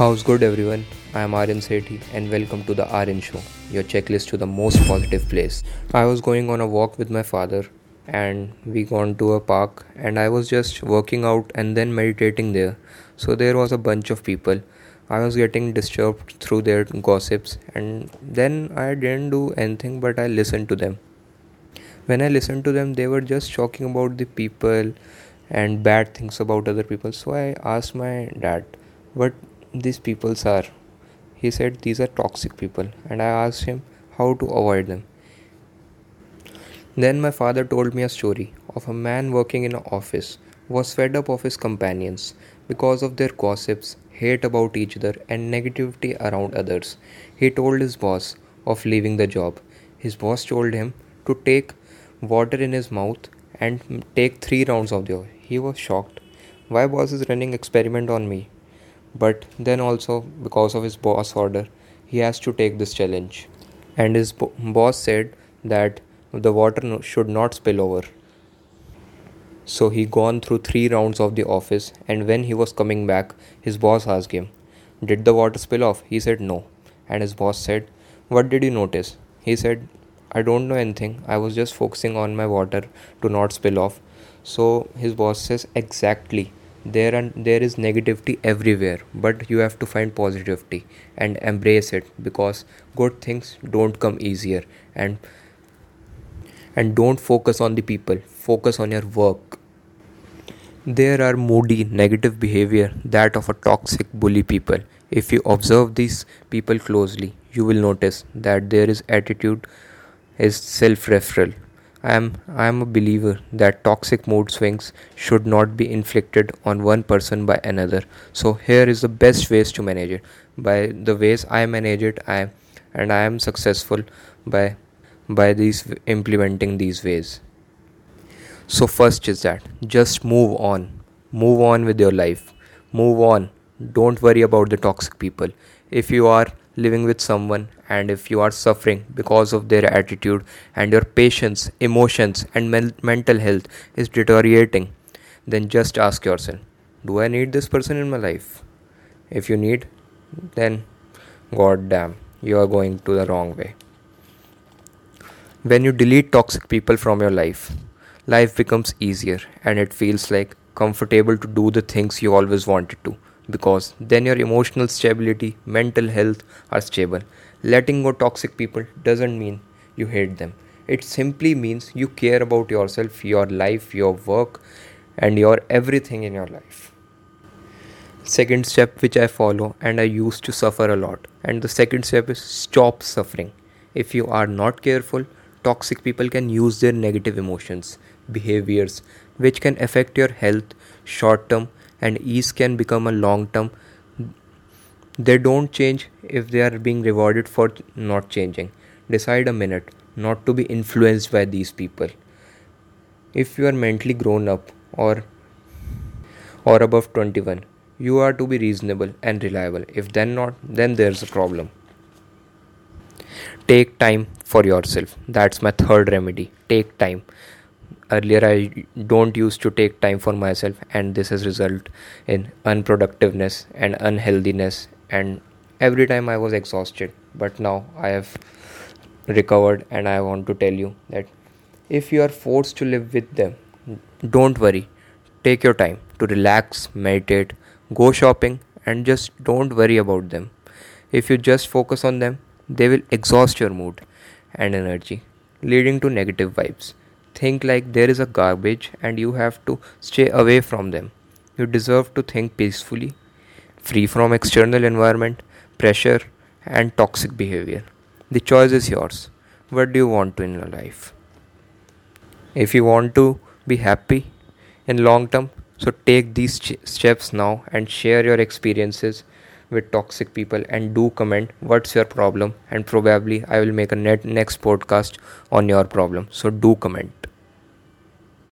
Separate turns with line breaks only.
How's good everyone? I am Aryan Sethi and welcome to the Aryan Show, your checklist to the most positive place. I was going on a walk with my father and we gone to a park and I was just working out and then meditating there. So there was a bunch of people. I was getting disturbed through their gossips and then I didn't do anything but I listened to them. When I listened to them they were just talking about the people and bad things about other people. So I asked my dad what these peoples are. He said these are toxic people. And i asked him how to avoid them. Then my father told me a story of a man working in an office was fed up of his companions because of their gossips hate about each other and negativity around others. He told his boss of leaving the job. His boss told him to take water in his mouth and take 3 rounds of the oil. He was shocked. Why boss is running experiment on me but then also because of his boss order he has to take this challenge. And his bo- boss said that the water no- should not spill over. So he gone through 3 rounds of the office and when he was coming back his boss asked him did the water spill off? He said no. And his boss said what did you notice? He said i don't know anything. I was just focusing on my water to not spill off. So his boss says exactly there and there is negativity everywhere but you have to find positivity and embrace it because good things don't come easier. And and don't focus on the people focus on your work. There are moody negative behavior that of a toxic bully people. If you observe these people closely you will notice that there is attitude is self referral I am I am a believer that toxic mood swings should not be inflicted on one person by another. So here is the best ways to manage it. By the ways I manage it, I and I am successful by by these implementing these ways. So first is that just move on. Move on with your life. Move on. Don't worry about the toxic people. If you are living with someone and if you are suffering because of their attitude and your patience, emotions, and men- mental health is deteriorating, then just ask yourself Do I need this person in my life? If you need, then god damn, you are going to the wrong way. When you delete toxic people from your life, life becomes easier and it feels like comfortable to do the things you always wanted to because then your emotional stability, mental health are stable. Letting go toxic people doesn't mean you hate them. It simply means you care about yourself, your life, your work, and your everything in your life. Second step, which I follow and I used to suffer a lot, and the second step is stop suffering. If you are not careful, toxic people can use their negative emotions, behaviors, which can affect your health short term and ease can become a long term they don't change if they are being rewarded for not changing. Decide a minute not to be influenced by these people. If you are mentally grown up or or above 21 you are to be reasonable and reliable. If then not then there's a problem. Take time for yourself. That's my third remedy. Take time. Earlier i don't used to take time for myself and this has resulted in unproductiveness and unhealthiness and every time i was exhausted. But now i have recovered and i want to tell you that if you are forced to live with them don't worry. Take your time to relax meditate go shopping and just don't worry about them. If you just focus on them they will exhaust your mood and energy leading to negative vibes. Think like there is a garbage and you have to stay away from them. You deserve to think peacefully, free from external environment, pressure, and toxic behavior. The choice is yours. What do you want to in your life? If you want to be happy in long term, so take these ch- steps now and share your experiences with toxic people and do comment what's your problem and probably I will make a net next podcast on your problem. So do comment.